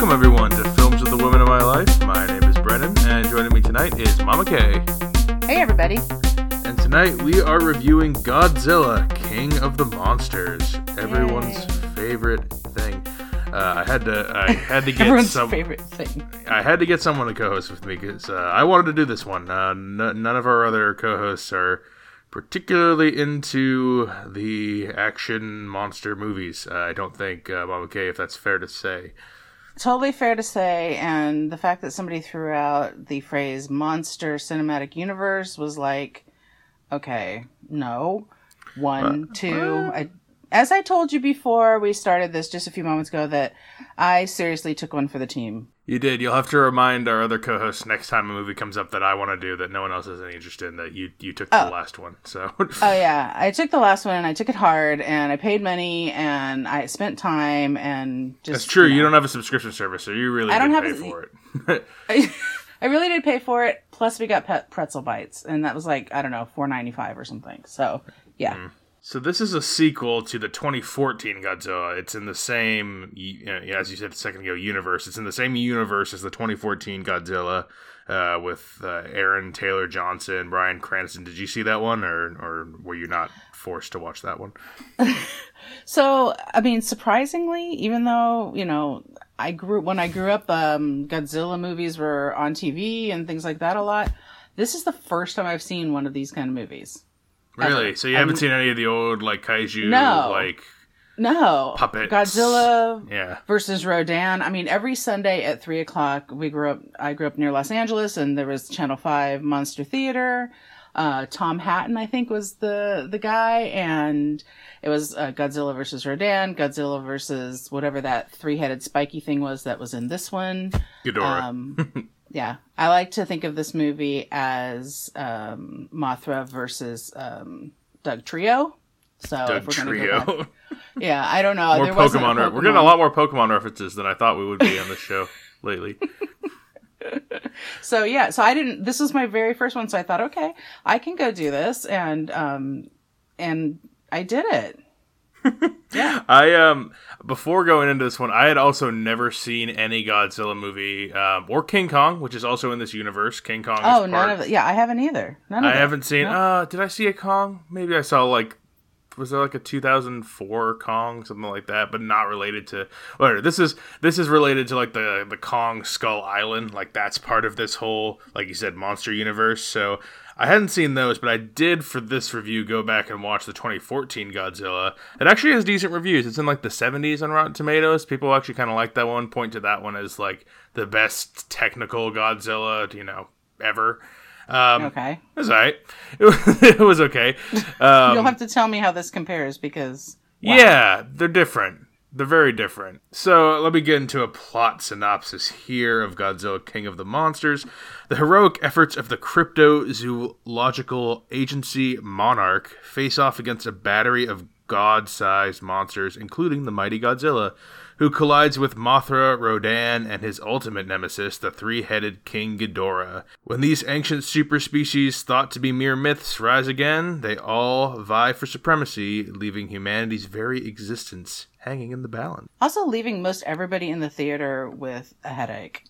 Welcome, everyone, to Films with the Women of My Life. My name is Brennan, and joining me tonight is Mama Kay. Hey, everybody. And tonight we are reviewing Godzilla, King of the Monsters, everyone's Yay. favorite thing. Uh, I had to, I had to get Everyone's some. favorite thing. I had to get someone to co-host with me because uh, I wanted to do this one. Uh, n- none of our other co-hosts are particularly into the action monster movies. Uh, I don't think, uh, Mama Kay, if that's fair to say. Totally fair to say, and the fact that somebody threw out the phrase monster cinematic universe was like, okay, no. One, uh, two. I, as I told you before we started this just a few moments ago, that I seriously took one for the team. You did. You'll have to remind our other co-hosts next time a movie comes up that I want to do that no one else has any interest in that you you took the Oh. last one. So Oh yeah, I took the last one and I took it hard and I paid money and I spent time and just. that's true. You know. don't have a subscription service, so you really I don't have pay a- for it. I really did pay for it. Plus, we got pet pretzel bites, and that was like I don't know, four ninety five or something. So yeah, mm. So this is a sequel to the 2014 Godzilla. It's in the same, you know, as you said a second ago, universe. It's in the same universe as the 2014 Godzilla. Uh, with uh, Aaron Taylor Johnson, Bryan Cranston. Did you see that one, or or were you not forced to watch that one? So I mean, surprisingly, even though you know I grew when I grew up, um, Godzilla movies were on TV and things like that a lot. This is the first time I've seen one of these kind of movies. Really? Ever. So you haven't I'm- seen any of the old like kaiju, No. like No, Puppets. Godzilla yeah. versus Rodan. I mean, every Sunday at three o'clock, we grew up. I grew up near Los Angeles, and there was Channel Five Monster Theater. Uh, Tom Hatten, I think, was the the guy, and it was uh, Godzilla versus Rodan, Godzilla versus whatever that three headed spiky thing was that was in this one. Ghidorah. Um, yeah, I like to think of this movie as um, Mothra versus um, Dugtrio. So Doug if we're gonna go back- Trio. yeah, I don't know. more there wasn't Pokemon. re- We're getting a lot more Pokemon references than I thought we would be on this show lately. So yeah, so I didn't. This was my very first one, so I thought, okay, I can go do this, and um, and I did it. I um before going into this one, I had also never seen any Godzilla movie um, or King Kong, which is also in this universe. King Kong. Oh, is none part- of it. Yeah, I haven't either. None of it. I it. haven't seen. Nope. Uh, did I see a Kong? Maybe I saw like. Was there like a 2004 Kong, something like that, but not related to? Whatever. This is this is related to like the the Kong Skull Island. Like that's part of this whole, like you said, monster universe. So I hadn't seen those, but I did for this review go back and watch the 2014 Godzilla. It actually has decent reviews. It's in like the 70s on Rotten Tomatoes. People actually kind of like that one. Point to that one as like the best technical Godzilla, you know, ever. Um, Okay, it was alright. It was, it was okay. Um, you'll have to tell me how this compares because Yeah, they're different. They're very different. So let me get into a plot synopsis here of Godzilla King of the Monsters. The heroic efforts of the cryptozoological agency Monarch face off against a battery of god sized monsters, including the mighty Godzilla, who collides with Mothra, Rodan, and his ultimate nemesis, the three headed King Ghidorah. When these ancient superspecies, thought to be mere myths, rise again, they all vie for supremacy, leaving humanity's very existence hanging in the balance. also leaving most everybody in the theater with a headache.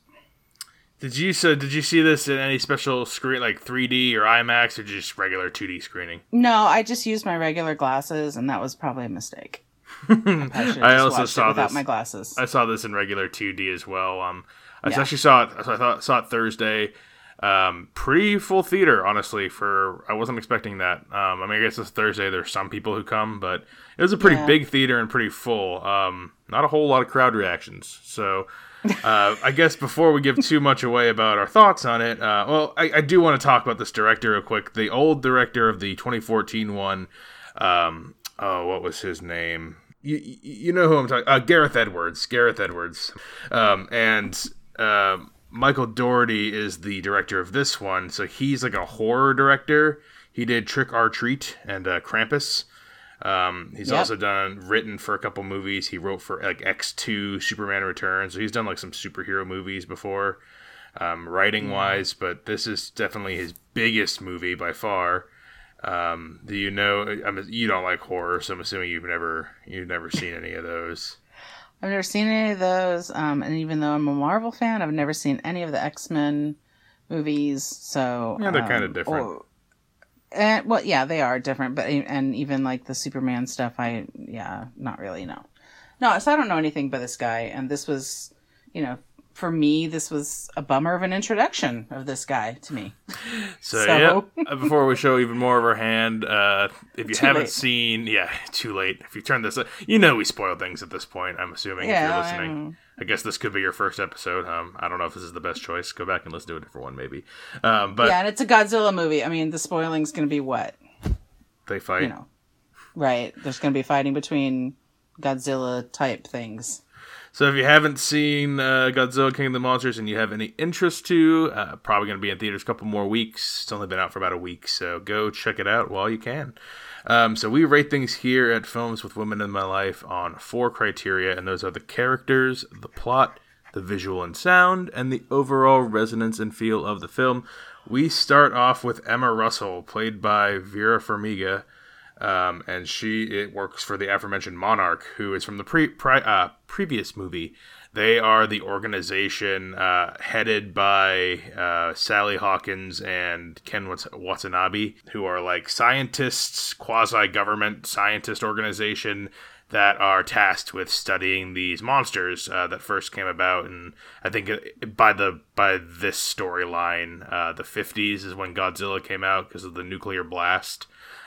Did you so did you see this in any special screen like 3D or IMAX or just regular 2D screening? No, I just used my regular glasses, and that was probably a mistake. I, I also saw without this. my glasses. I saw this in regular 2D as well. Um, I Yeah. actually saw it. I thought saw it Thursday. Um, pretty full theater, honestly. For I wasn't expecting that. Um, I mean, I guess it's Thursday. There's some people who come, but it was a pretty Yeah. big theater and pretty full. Um, not a whole lot of crowd reactions. So. uh, I guess before we give too much away about our thoughts on it, uh, well, I, I do want to talk about this director real quick. The old director of the 2014 one, um, oh, what was his name? You, you know who I'm talking? Uh, Gareth Edwards. Gareth Edwards, um, and um Michael Dougherty is the director of this one. So he's like a horror director. He did Trick 'r Treat and uh, Krampus. Um, he's Yep. also done written for a couple movies. He wrote for like X Two, Superman Returns. So he's done like some superhero movies before, um, writing wise. But this is definitely his biggest movie by far. Um, do you know? I mean, you don't like horror, so I'm assuming you've never you've never seen any of those. I've never seen any of those. Um, and even though I'm a Marvel fan, I've never seen any of the X Men movies. So Yeah, they're um, kinda different. or- and well, yeah, they are different. But and even like the Superman stuff, I yeah, not really. No, no. So I don't know anything but this guy, and this was, you know. For me, this was a bummer of an introduction of this guy to me. So, So- yeah, uh, before we show even more of her hand, uh, if you Too haven't late. seen, yeah, too late. If you turn this, you know we spoil things at this point. I'm assuming if you're listening. I'm- I guess this could be your first episode. Um, I don't know if this is the best choice. Go back and listen to a different one, maybe. Um, but yeah, and it's a Godzilla movie. I mean, the spoiling's going to be what they fight. you know, right? There's going to be fighting between Godzilla type things. So if you haven't seen uh, Godzilla King of the Monsters and you have any interest to, uh, probably going to be in theaters a couple more weeks. It's only been out for about a week, so go check it out while you can. Um, so we rate things here at Films with Women in My Life on four criteria, and those are the characters, the plot, the visual and sound, and the overall resonance and feel of the film. We start off with Emma Russell, played by Vera Farmiga um, and she it works for the aforementioned Monarch, who is from the pre, pri, uh, previous movie. They are the organization uh, headed by uh, Sally Hawkins and Ken Wats- Watanabe, who are like scientists, quasi-government scientist organization that are tasked with studying these monsters uh, that first came about, and I think by the by this storyline, uh, the '50s is when Godzilla came out because of the nuclear blast.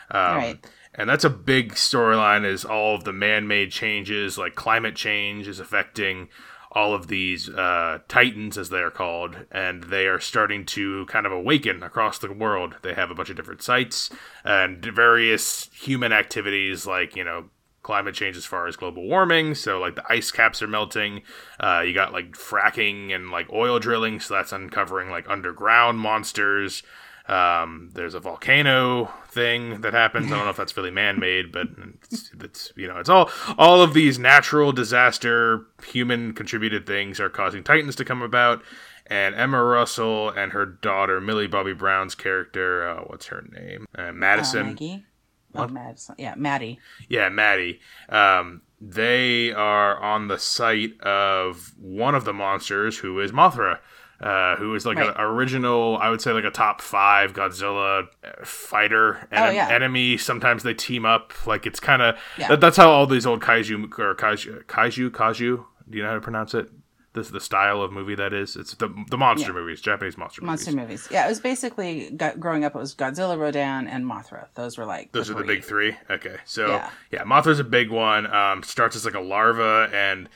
Um, Right. And that's a big storyline is all of the man-made changes, like climate change is affecting all of these uh, titans, as they are called, and they are starting to kind of awaken across the world. They have a bunch of different sites and various human activities, like you know climate change as far as global warming. So like the ice caps are melting. Uh, you got like fracking and like oil drilling, so that's uncovering like underground monsters. Um, there's a volcano thing that happens. I don't know if that's really man-made, but it's, it's you know it's all all of these natural disaster, human contributed things are causing titans to come about. And Emma Russell and her daughter Millie Bobby Brown's character, uh, what's her name? Uh, Uh, Madison. Maggie. Oh, Madison. Yeah, Maddie. Yeah, Maddie. Um, they are on the site of one of the monsters, who is Mothra, uh, who is like Right. an original, I would say, like a top five Godzilla uh, fighter Oh, yeah. enemy. Sometimes they team up. Like it's kind of Yeah. that, that's how all these old kaiju or kaiju, kaiju, kaiju. Do you know how to pronounce it? This the style of movie that is. It's the the monster Yeah. movies, Japanese monster, Monster movies. movies. Yeah, it was basically growing up. It was Godzilla, Rodan, and Mothra. Those were like Those are the big three. Okay, so yeah, Yeah. Mothra's a big one. Um, starts as like a larva, and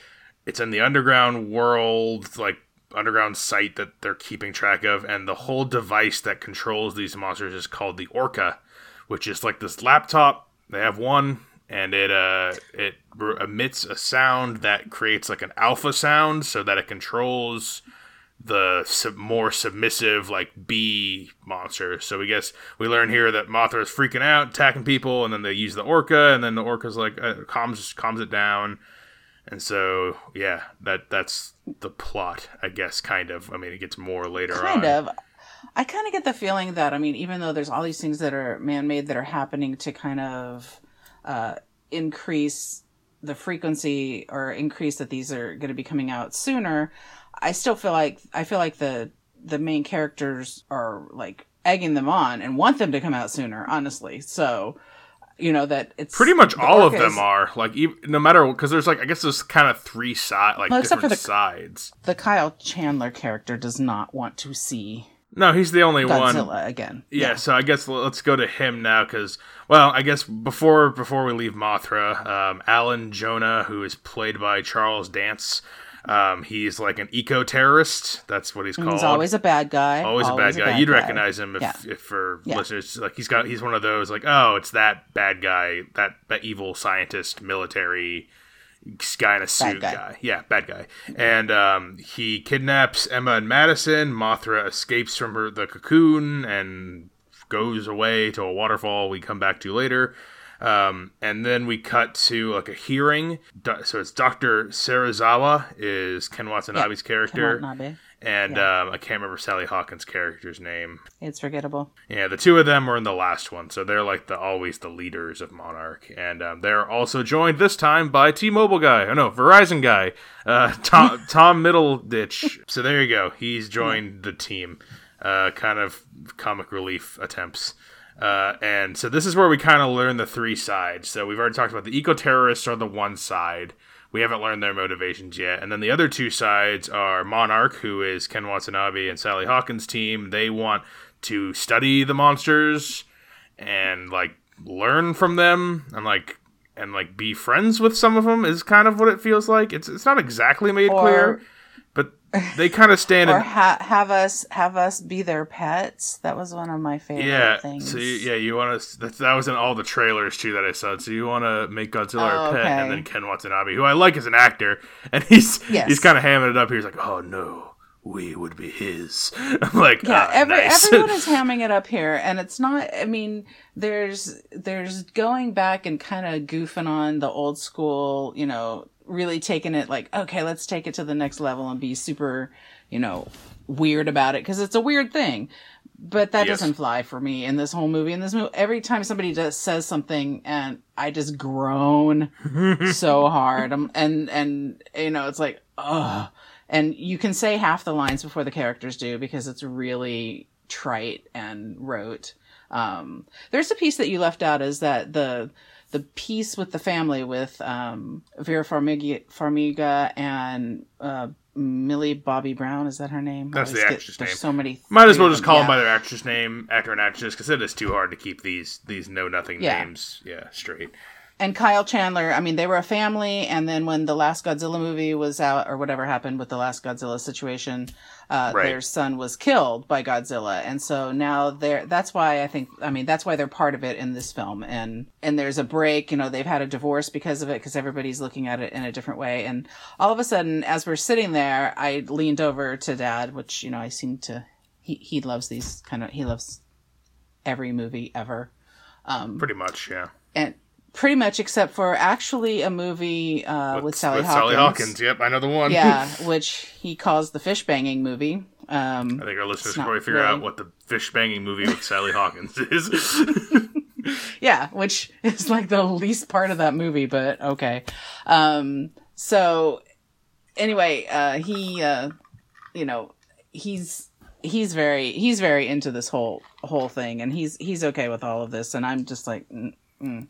it's in the underground world, like underground site that they're keeping track of, and the whole device that controls these monsters is called the Orca, which is like this laptop. They have one, and it uh it emits a sound that creates like an alpha sound, so that it controls the sub- more submissive like bee monster. So we guess we learn here that Mothra is freaking out, attacking people, and then they use the orca, and then the orca's like uh, calms calms it down. And so yeah, that that's the plot, I guess. Kind of. I mean, it gets more later kind on. Kind of. I kind of get the feeling that I mean, even though there's all these things that are man-made that are happening to kind of uh, increase the frequency or increase that these are going to be coming out sooner, I still feel like I feel like the the main characters are like egging them on and want them to come out sooner. Honestly, so you know that it's Pretty much all of them are like, ev no matter because there's like I guess there's kind of three side like Well, except different for the- sides. The Kyle Chandler character does not want to see No, he's the only one. Godzilla again. Yeah, so I guess let's go to him now because, well, I guess before before we leave Mothra, um, Alan Jonah, who is played by Charles Dance, um, he's like an eco terrorist. That's what he's called. He's always a bad guy. Always a bad guy. You'd recognize him if, Yeah. if for Yeah. listeners, like he's got he's one of those like oh it's that bad guy that, that evil scientist military guy in a suit guy. guy. Yeah, bad guy. And um, he kidnaps Emma and Madison. Mothra escapes from her the cocoon and goes away to a waterfall. We come back to later. Um, and then we cut to like a hearing. So it's Dr. Serizawa is Ken Watanabe's character Watanabe. and Yeah. um, I can't remember Sally Hawkins' character's name. It's forgettable. Yeah, the two of them were in the last one, so they're like the always the leaders of Monarch, and um, they're also joined this time by T-Mobile guy, oh no, Verizon guy, uh, Tom Tom Middleditch. So there you go, he's joined the team. Uh, kind of comic relief attempts. Uh, and so this is where we kind of learn the three sides. So we've already talked about the eco terrorists are the one side. We haven't learned their motivations yet. And then the other two sides are Monarch, who is Ken Watanabe and Sally Hawkins' team. They want to study the monsters and like learn from them and like and like be friends with some of them is kind of what it feels like. It's it's not exactly made Or- clear, they kind of stand Or in ha- have us have us be their pets. That was one of my favorite yeah, things. so you, yeah, you want to. That, that was in all the trailers too that I saw. So you want to make Godzilla Oh, our pet, okay. and then Ken Watanabe, who I like as an actor, and he's Yes. he's kind of hamming it up. here. He's like, "Oh no, we would be his." I'm like, Yeah, "Ah, every, nice." everyone is hamming it up here, and it's not. I mean, there's there's going back and kind of goofing on the old school, you know, really taking it like, okay, let's take it to the next level and be super, you know, weird about it because it's a weird thing. But that Yes. doesn't fly for me in this whole movie. In this movie, every time somebody does says something, and I just groan so hard. Um, and and you know, it's like, ugh. And you can say half the lines before the characters do because it's really trite and rote. Um, there's a piece that you left out is that the the piece with the family with um, Vera Farmiga, Farmiga and uh, Millie Bobby Brown is that her name? That's the actress there's name. So many. Might as well just them, call yeah. them by their actress name, actor and actress, because it is too hard to keep these these know nothing Yeah. names, yeah, straight. And Kyle Chandler, I mean, they were a family. And then when the last Godzilla movie was out, or whatever happened with the last Godzilla situation, uh, Right. their son was killed by Godzilla, and so now they're. That's why I think. I mean, that's why they're part of it in this film. And and there's a break. You know, they've had a divorce because of it, because everybody's looking at it in a different way. And all of a sudden, as we're sitting there, I leaned over to Dad, which you know I seem to. He he loves these kind of. He loves every movie ever Pretty much, yeah. and pretty much except for actually a movie uh, with, Sally Hawkins. Sally Hawkins, yep, I know the one. yeah, which he calls the fish banging movie. Um, I think our listeners probably figure really. out what the fish banging movie with Sally Hawkins is. yeah, which is like the least part of that movie, but okay. Um, so anyway, uh, he, uh, you know, he's he's very he's very into this whole whole thing, and he's he's okay with all of this, and I'm just like, mm, mm,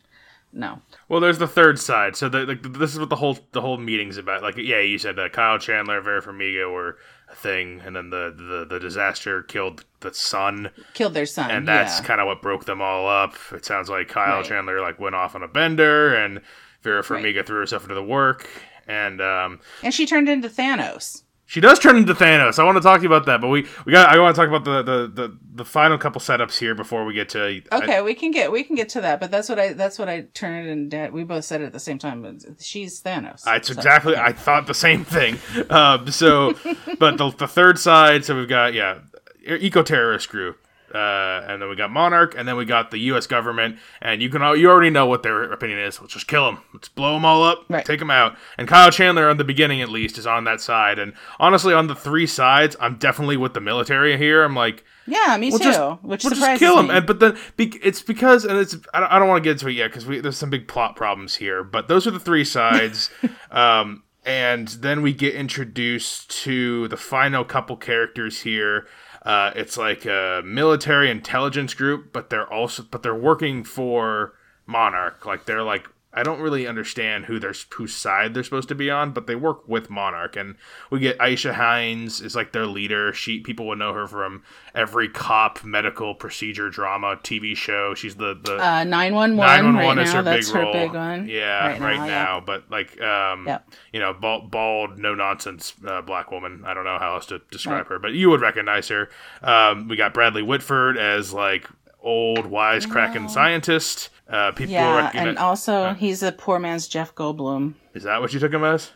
no. Well, there's the third side. So the, the, this is what the whole the whole meeting's about. Like, yeah, you said that Kyle Chandler, Vera Farmiga were a thing, and then the the, the disaster killed the son, Killed their son, and that's yeah. kind of what broke them all up. It sounds like Kyle Right. Chandler like went off on a bender, and Vera Right. Farmiga threw herself into the work, and um, and she turned into Thanos. She does turn into Thanos. I want to talk to you about that, but we we got I want to talk about the the, the, the final couple setups here before we get to Okay, we can get we can get to that, but that's what I that's what I turned and Dad. We both said it at the same time. She's Thanos. It's So, exactly. yeah. I thought the same thing. Um, so, but the, the third side. So we've got yeah, eco terrorist group, uh, and then we got Monarch, and then we got the U.S. government. And you can you already know what their opinion is. Let's just kill them. Let's blow them all up. Right. Take them out. And Kyle Chandler, on the beginning at least, is on that side. And honestly, on the three sides, I'm definitely with the military here. I'm like. yeah, me We'll too. just, which we'll just kill him. me. And but then be, it's because and it's I don't, I don't want to get into it yet because there's some big plot problems here. But those are the three sides. um, and then we get introduced to the final couple characters here. Uh, it's like a military intelligence group, but they're also but they're working for Monarch. Like they're like I don't really understand who they're whose side they're supposed to be on, but they work with Monarch, and we get Aisha Hinds is like their leader. She people would know her from every cop medical procedure drama TV show. She's the the uh, nine one one. nine one Right is her big her role. big one. Yeah, right, Right now. now, yeah. But like, um, Yep. you know, bald, bald no nonsense uh, black woman. I don't know how else to describe Right. her, but you would recognize her. Um, we got Bradley Whitford as like old wisecracking scientist. Uh, people Yeah, recognize. and also he's a poor man's Jeff Goldblum. is that what you took him as?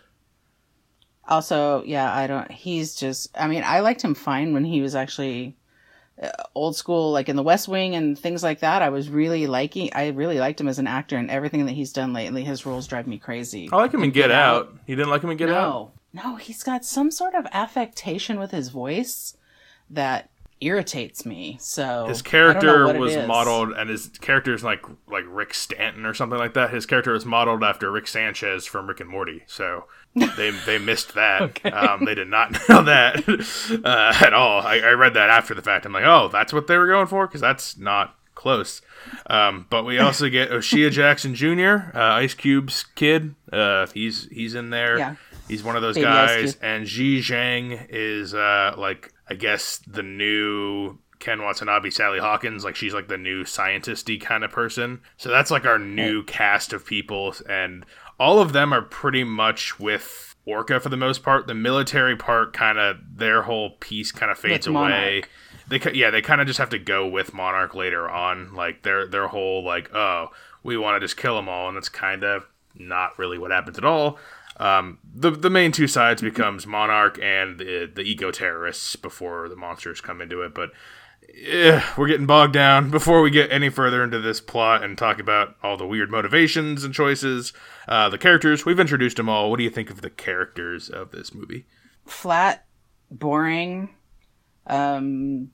Also, yeah, I don't. He's just. I mean, I liked him fine when he was actually uh, old school, like in The West Wing and things like that. I was really liking. I really liked him as an actor, and everything that he's done lately. His roles drive me crazy. I like him in Get, Get Out. Out. You didn't like him in Get Out? no, no, he's got some sort of affectation with his voice that irritates me. So His I don't know character was modeled, and his character is like like Rick Stanton or something like that. His character was modeled after Rick Sanchez from Rick and Morty. So they they missed that. um, they did not know that uh, at all. I, I read that after the fact. I'm like, oh, that's what they were going for because that's not close. Um, but we also get O'Shea Jackson Jr., uh, Ice Cube's kid. Uh, he's he's in there. Yeah. He's one of those Baby guys, and Ziyi Zhang is uh, like I guess the new Ken Watanabe, Sally Hawkins. Like she's like the new scientisty kind of person. So that's like our new cast of people, and all of them are pretty much with Orca for the most part. The military part, kind of their whole piece, kind of fades With away. Monarch. They yeah, they kind of just have to go with Monarch later on. Like their their whole like oh we want to just kill them all, and that's kind of not really what happens at all. Um, the the main two sides becomes Monarch and the the eco terrorists before the monsters come into it. But eh, we're getting bogged down. Before we get any further into this plot and talk about all the weird motivations and choices, uh, the characters we've introduced them all. What do you think of the characters of this movie? flat, boring. Um,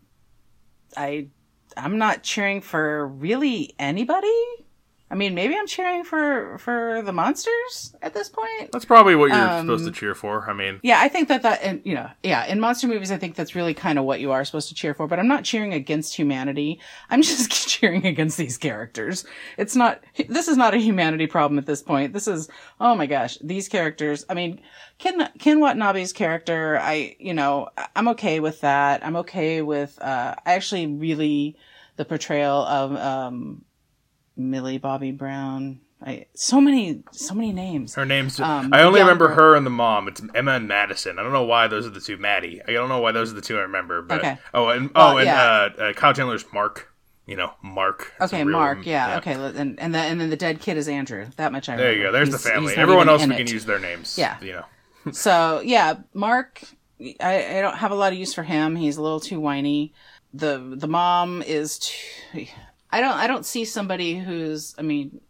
I I'm not cheering for really anybody. I mean, maybe I'm cheering for for the monsters at this point. That's probably what you're Um, supposed to cheer for. I mean, Yeah, I think that that and you know, yeah, in monster movies, I think that's really kind of what you are supposed to cheer for. But I'm not cheering against humanity. I'm just cheering against these characters. It's not. This is not a humanity problem at this point. This is. Oh my gosh, these characters. I mean, Ken Ken Watanabe's character. I you know I'm okay with that. I'm okay with. uh I actually really the portrayal of um Millie Bobby Brown. I so many so many names. her name's. Um, I only remember girl. her and the mom. It's Emma and Madison. I don't know why those are the two. Maddie. I don't know why those are the two I remember. But Okay. oh, and Well, oh, and yeah. uh, uh, Kyle Chandler's Mark. You know, Mark. Okay, Mark. Yeah, Okay. And and then and then the dead kid is Andrew. That much I There you go. There's He's- the family. Everyone else we can it. use their names. Yeah. You know. So yeah, Mark. I, I don't have a lot of use for him. He's a little too whiny. The the mom is too. I don't I don't see somebody who's I mean,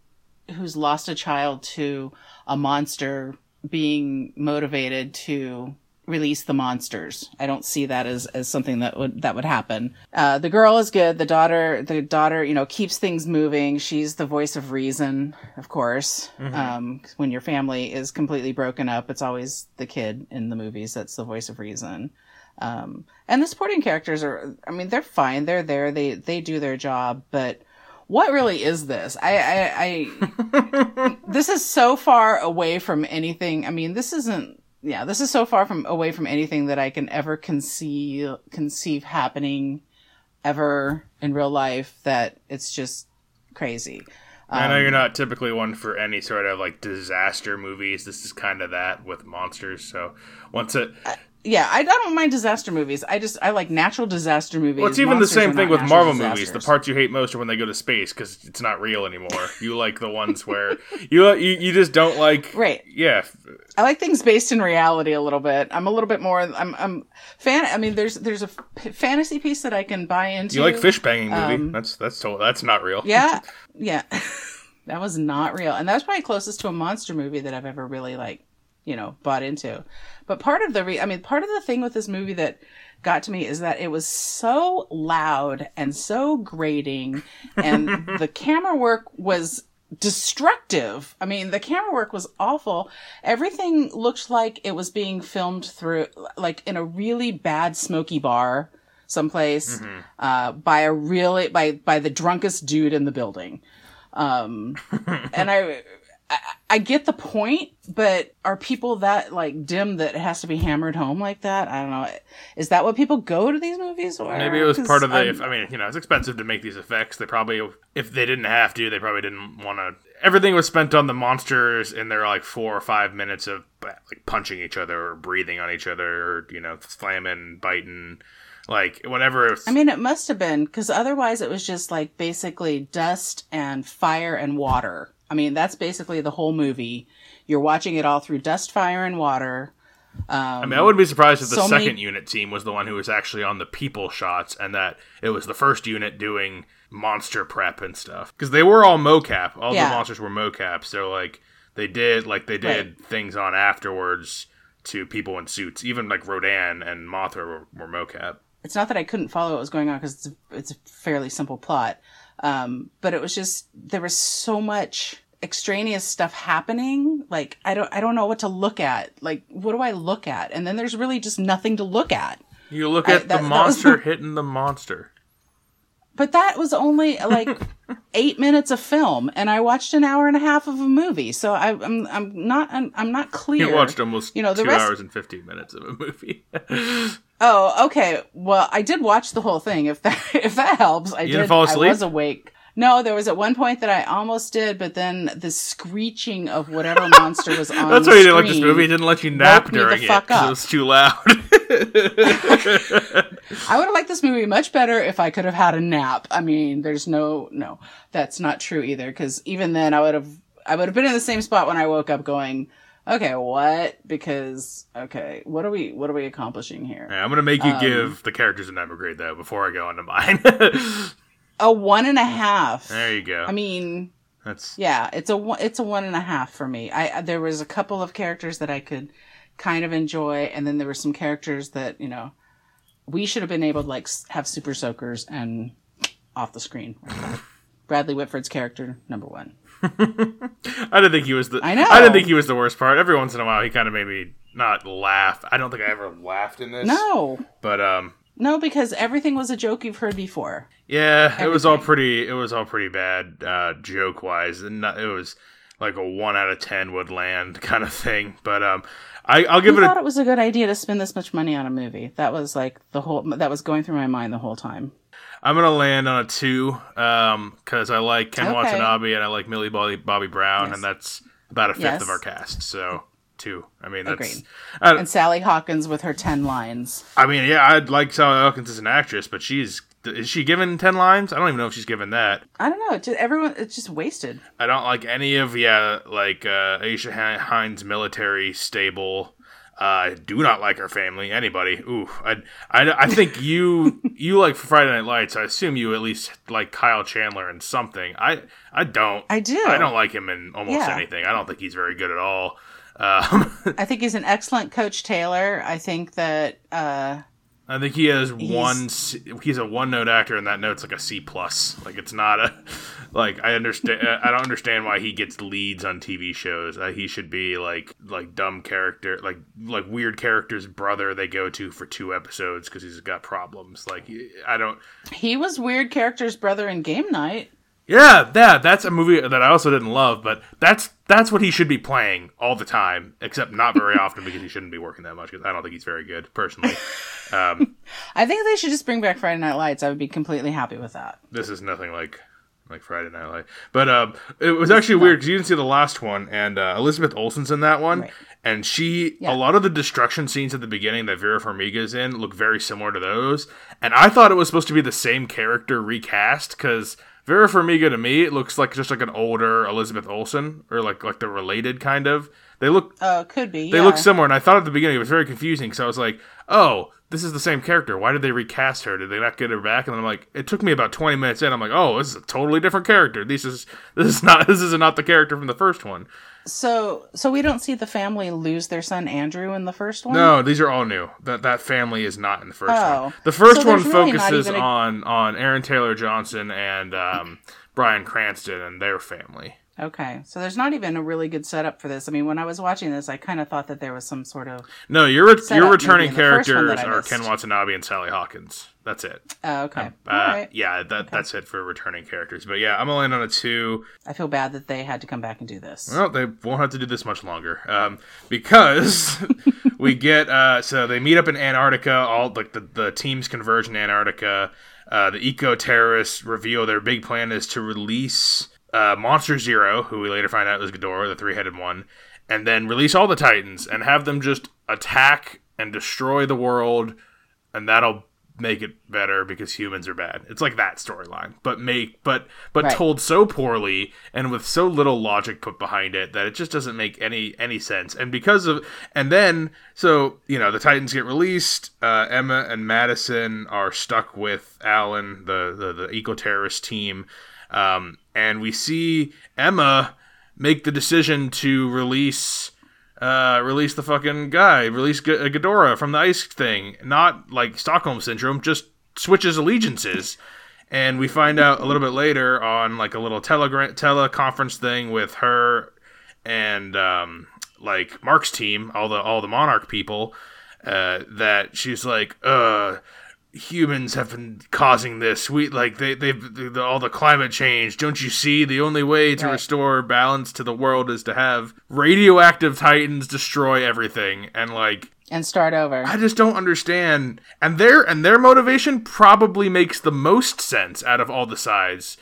who's lost a child to a monster being motivated to release the monsters. I don't see that as, as something that would that would happen. Uh, the girl is good. The daughter the daughter you know keeps things moving. She's the voice of reason, of course. Um, when your family is completely broken up, it's always the kid in the movies that's the voice of reason. Um, and the supporting characters are, I mean, they're fine. They're there. They, they do their job, but what really is this? I, I, I this is so far away from anything. I mean, this isn't, yeah, this is so far from away from anything that I can ever conceive, conceive happening ever in real life that it's just crazy. I Um, know you're not typically one for any sort of like disaster movies. This is kind of that with monsters. So once it, Yeah, I, I don't mind disaster movies. I just, I like natural disaster movies. well, it's even the same thing with Marvel movies. The parts you hate most are when they go to space because it's not real anymore. you like the ones where you you, you just don't like. Right. Yeah. I like things based in reality a little bit. I'm a little bit more. I'm. I'm fan. I mean, there's there's a f- fantasy piece that I can buy into. You like fish banging movie? Um, that's that's total, that's not real. Yeah, yeah. that was not real, and that's probably closest to a monster movie that I've ever really like, you know, bought into. But part of the, re- I mean, part of the thing with this movie that got to me is that it was so loud and so grating, and the camera work was destructive. I mean, the camera work was awful. Everything looked like it was being filmed through, like in a really bad smoky bar someplace, uh, by a really, by, by the drunkest dude in the building. Um, and I, I, I get the point, but are people that like dim that it has to be hammered home like that? I don't know. Is that what people go to these movies or? Maybe it was part of the. If, I mean, you know, it's expensive to make these effects. They probably, if they didn't have to, they probably didn't want to. Everything was spent on the monsters in their like four or five minutes of like punching each other or breathing on each other or you know slamming, biting, like whatever. I mean, it must have been because otherwise it was just like basically dust and fire and water. I mean, that's basically the whole movie. You're watching it all through dust, fire, and water. Um, I mean, I wouldn't be surprised if the so many- second unit team was the one who was actually on the people shots, and that it was the first unit doing monster prep and stuff. Because they were all mocap. All Yeah. the monsters were mocap. So like they did like they did things on afterwards to people in suits. Even like Rodan and Mothra were, were mocap. It's not that I couldn't follow what was going on because it's, a- it's a fairly simple plot, um, but it was just there was so much extraneous stuff happening. Like I don't I don't know what to look at. Like what do I look at? And then there's really just nothing to look at. You look I- at that- the that was- monster hitting the monster. But that was only like eight minutes of film, and I watched an hour and a half of a movie. So I, I'm I'm not I'm, I'm not clear. You watched almost You know, the two rest- hours and fifteen minutes of a movie. Oh, okay. Well, I did watch the whole thing. If that if that helps, I didn't did. fall I was awake. No, there was at one point that I almost did, but then the screeching of whatever monster was on. That's why you didn't like this movie. It didn't let you nap woke me the during it fuck 'cause up. it was too loud. I would have liked this movie much better if I could have had a nap. I mean, there's no, no, that's not true either. Because even then, I would have, I would have been in the same spot when I woke up, going, "Okay, what?" Because okay, what are we, what are we accomplishing here? Yeah, I'm gonna make you Um, give the characters a number grade though before I go on to mine. A one and a half. there you go. I mean, That's yeah, it's a one, it's a one and a half for me. I there was a couple of characters that I could kind of enjoy, and then there were some characters that you know we should have been able to like have super soakers and off the screen. Bradley Whitford's character number one. I didn't think he was the. I know. I didn't think he was the worst part. Every once in a while, he kind of made me not laugh. I don't think I ever laughed in this. No, But um, no, because everything was a joke you've heard before. yeah, it was all pretty. It was all pretty bad, uh, joke wise, and not, it was like a one out of ten would land kind of thing. But um, I, I'll give Who it a thought it was a good idea to spend this much money on a movie? That was like the whole that was going through my mind the whole time. I'm gonna land on a two, um, because I like Ken Okay. Watanabe and I like Millie Bobby, Bobby Brown, Yes. and that's about a fifth Yes. of our cast. So two. I mean, that's. Agreed. I, And Sally Hawkins with her ten lines. I mean, yeah, I'd like Sally Hawkins as an actress, but she's is she given ten lines? I don't even know if she's given that. I don't know. Just, everyone, it's just wasted. I don't like any of yeah, like uh, Aisha Hi- Hinds' military stable. Uh, I do not like her family. Anybody? Ooh, I, I, I think you you like Friday Night Lights. I assume you at least like Kyle Chandler in something. I I don't. I do. I don't like him in almost Yeah. anything. I don't think he's very good at all. Um, I think he's an excellent coach, Taylor. I think that uh, I think he has one. He's a one note actor, and that note's like a C plus. Like it's not a. Like I understand. I don't understand why he gets leads on TV shows. Uh, he should be like like dumb character, like like weird character's brother. They go to for two episodes because he's got problems. Like I don't. he was weird character's brother in Game Night. Yeah, yeah, that's a movie that I also didn't love, but that's that's what he should be playing all the time, except not very often because he shouldn't be working that much. Because I don't think he's very good personally. Um, I think they should just bring back Friday Night Lights. I would be completely happy with that. this is nothing like like Friday Night Light. But um, it was actually weird because you didn't see the last one, and uh, Elizabeth Olsen's in that one, Right. and she Yeah. a lot of the destruction scenes at the beginning that Vera Farmiga's in look very similar to those, and I thought it was supposed to be the same character recast because. Vera Farmiga to me it looks like just like an older Elizabeth Olsen or like like the related kind of. They look Uh, could be. they yeah. look similar, and I thought at the beginning it was very confusing because I was like, "Oh, this is the same character. Why did they recast her? Did they not get her back?" And then I'm like, it took me about 20 minutes in. I'm like, "Oh, this is a totally different character. This is this is not this is not the character from the first one." So, so we don't see the family lose their son Andrew in the first one. No, these are all new. That that family is not in the first Oh. one. The first So one really focuses a- on on Aaron Taylor Johnson and um, Bryan Cranston and their family. Okay, so there's not even a really good setup for this. I mean, when I was watching this, I kind of thought that there was some sort of. No, your re- your returning maybe in the first one characters are Ken. Watanabe and Sally Hawkins. That's it. Oh, okay, Uh, all right. Yeah, that that's it for returning characters. But yeah, I'm land on a two. I feel bad that they had to come back and do this. Well, they won't have to do this much longer um, because we get uh, so they meet up in Antarctica. All like the the teams converge in Antarctica. Uh, the eco terrorists reveal their big plan is to release uh, Monster Zero, who we later find out is Ghidorah, the three headed one, and then release all the Titans and have them just attack and destroy the world, and that'll make it better because humans are bad. It's like that storyline, but make but but Right. told so poorly and with so little logic put behind it that it just doesn't make any any sense. And because of and then so you know the Titans get released. Uh, Emma and Madison are stuck with Alan, the the, the eco terrorist team, um, and we see Emma make the decision to release uh, release the fucking guy, release G- uh, Ghidorah from the ice thing. Not like Stockholm syndrome, just switches allegiances. And we find out a little bit later on like a little telegram teleconference thing with her and um, like Mark's team, all the all the Monarch people, uh, that she's like, uh, humans have been causing this. We like they they've the, all the climate change. Don't you see? The only way to Right. restore balance to the world is to have radioactive titans destroy everything. And like and start over. I just don't understand. And their and their motivation probably makes the most sense out of all the sides.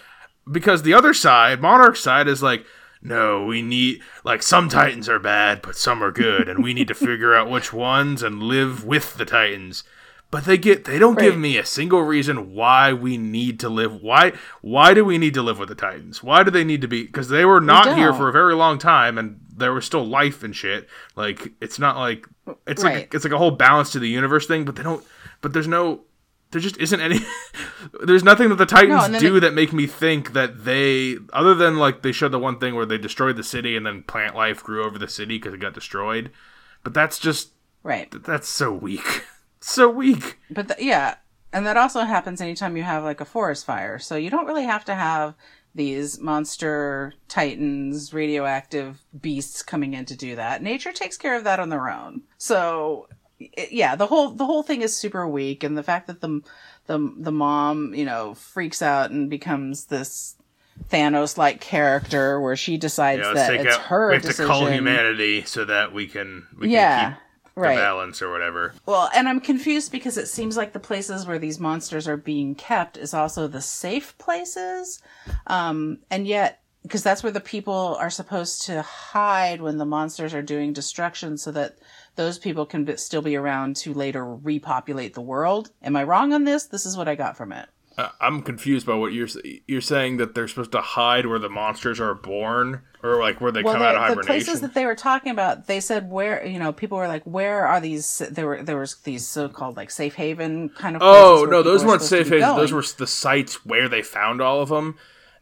Because the other side, Monarch side, is like, no, we need like some Titans are bad, but some are good, and we need to figure out which ones and live with the Titans. But they get they don't give me a single reason why we need to live. Why why do we need to live with the Titans? Why do they need to be? Because they were not here for a very long time, and there was still life and shit. Like it's not like it's like it's like a whole balance to the universe thing. But they don't. But there's no. There just isn't any. there's nothing that the Titans then do it- that make me think that they, other than like they showed the one thing where they destroyed the city and then plant life grew over the city because it got destroyed. But that's just right. that's so weak, so weak. But th- yeah, and that also happens anytime you have like a forest fire. So you don't really have to have these monster titans, radioactive beasts coming in to do that. Nature takes care of that on their own. So it, yeah, the whole the whole thing is super weak, and the fact that the the the mom you know freaks out and becomes this Thanos like character where she decides Yeah, that take it's out. her we have decision. to call humanity so that we can we yeah, can keep the right. balance or whatever. Well, and I'm confused because it seems like the places where these monsters are being kept is also the safe places. Um, and yet, because that's where the people are supposed to hide when the monsters are doing destruction so that those people can be, still be around to later repopulate the world. Am I wrong on this? This is what I got from it. I'm confused by what you're you're saying that they're supposed to hide where the monsters are born or like where they Well, come out of the, the hibernation. places that they were talking about, they said where you know people were like, where are these? There were there was these so-called like safe haven kind of. Oh no, those were weren't safe be. Those were the sites where they found all of them,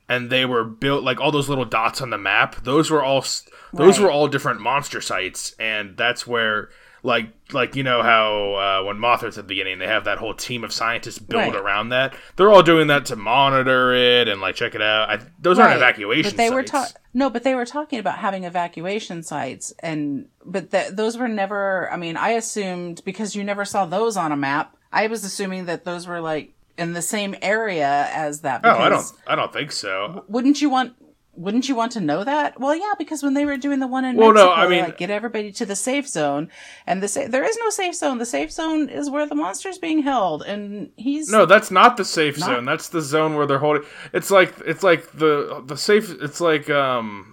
and they were built like all those little dots on the map. Those were all those Right. were all different monster sites, and that's where like like you know how uh, when Mothra's at the beginning, they have that whole team of scientists built Right. around that. They're all doing that to monitor it and like check it out. I, those aren't Right. evacuation But they were sites. ta- no, but they were talking about having evacuation sites, and but th- those were never. I mean, I assumed because you never saw those on a map. I was assuming that those were like in the same area as that. oh, I don't I don't think so. Wouldn't you want? Wouldn't you want to know that? Well, yeah, because when they were doing the one in Well, no, Mexico, I mean- like get everybody to the safe zone, and the sa- there is no safe zone. The safe zone is where the monster's being held, and he's No, that's not the safe Not- zone. That's the zone where they're holding. It's like it's like the the safe. It's like um.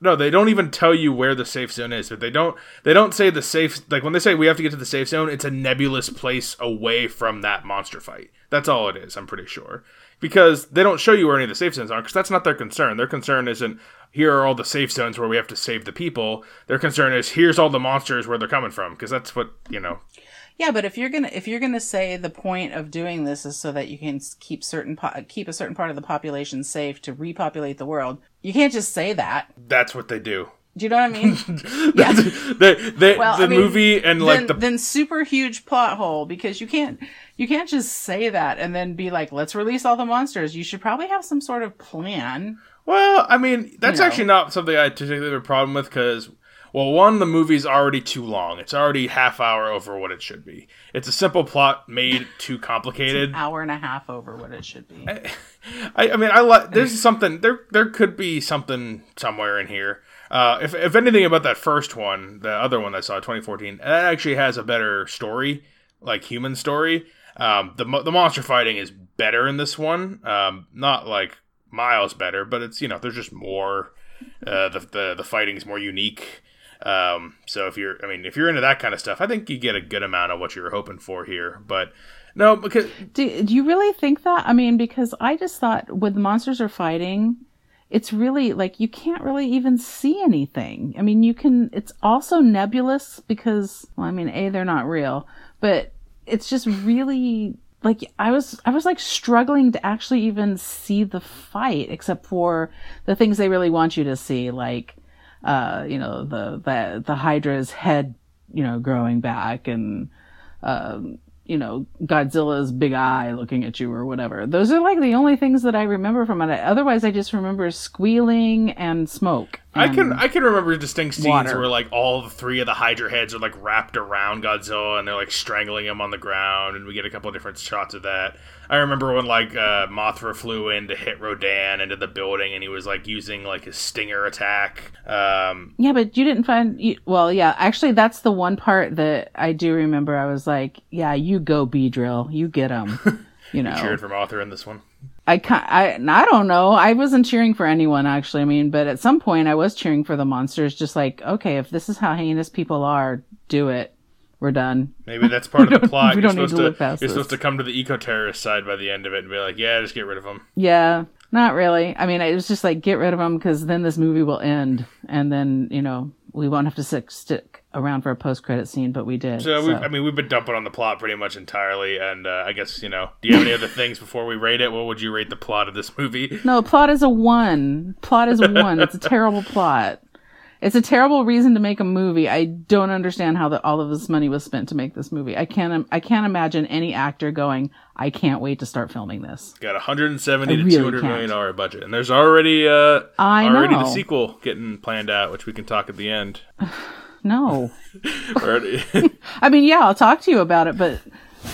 No, they don't even tell you where the safe zone is. But they don't. They don't say the safe. Like when they say we have to get to the safe zone, it's a nebulous place away from that monster fight. That's all it is. I'm pretty sure because they don't show you where any of the safe zones are because that's not their concern. Their concern isn't here are all the safe zones where we have to save the people. Their concern is here's all the monsters where they're coming from because that's what you know. Yeah, but if you're gonna if you're gonna say the point of doing this is so that you can keep certain po- keep a certain part of the population safe to repopulate the world, you can't just say that. That's what they do. Do you know what I mean? yeah. Well, the I mean, movie and then, like the then super huge plot hole because you can't you can't just say that and then be like, let's release all the monsters. You should probably have some sort of plan. Well, I mean, that's You know. actually not something I particularly have a problem with because, well, one, the movie's already too long. It's already half hour over what it should be. It's a simple plot made too complicated. Hour and a half over what it should be. I, I mean, I like. There's something there. There could be something somewhere in here. Uh, if if anything about that first one, the other one I saw, 2014, that actually has a better story, like human story. Um, the the monster fighting is better in this one. Um, not like miles better, but it's you know there's just more. Uh, the the the fighting's more unique. Um, so if you're, I mean, if you're into that kind of stuff, I think you get a good amount of what you're hoping for here. But no, because Do, do you really think that? I mean, because I just thought when the monsters are fighting, it's really like you can't really even see anything. I mean, you can, it's also nebulous because, well, I mean, A, they're not real, but it's just really like I was, I was like struggling to actually even see the fight except for the things they really want you to see, like, uh, you know, the, the, the Hydra's head, you know, growing back and, um, you know, Godzilla's big eye looking at you or whatever. Those are like the only things that I remember from it. Otherwise, I just remember squealing and smoke. I can I can remember distinct scenes water. where like all the three of the Hydra heads are like wrapped around Godzilla and they're like strangling him on the ground, and we get a couple different shots of that. I remember when like uh, Mothra flew in to hit Rodan into the building, and he was like using like his stinger attack. Um, Yeah, but you didn't find. You, well, yeah, actually, that's the one part that I do remember. I was like, "Yeah, you go, Beedrill, you get him." You know, cheered for Mothra in this one. I I I don't know. I wasn't cheering for anyone actually. I mean, but at some point, I was cheering for the monsters. Just like, okay, if this is how heinous people are, do it. We're done. Maybe that's part of the plot. we You're don't need to to, look past you're this. supposed to come to the eco terrorist side by the end of it and be like, yeah, just get rid of them. Yeah, not really. I mean, it was just like get rid of them because then this movie will end, and then you know we won't have to stick around for a post credit scene. But we did. So, we, I mean, we've been dumping on the plot pretty much entirely, and uh, I guess you know. Do you have any other things before we rate it? What would you rate the plot of this movie? No, plot is a one. Plot is a one. it's a terrible plot. It's a terrible reason to make a movie. I don't understand how the, all of this money was spent to make this movie. I can't. I can't imagine any actor going. I can't wait to start filming this. Got a 170 I to really 200 million can't. dollar budget, and there's already uh I already know. the sequel getting planned out, which we can talk at the end. No, I mean, yeah, I'll talk to you about it, but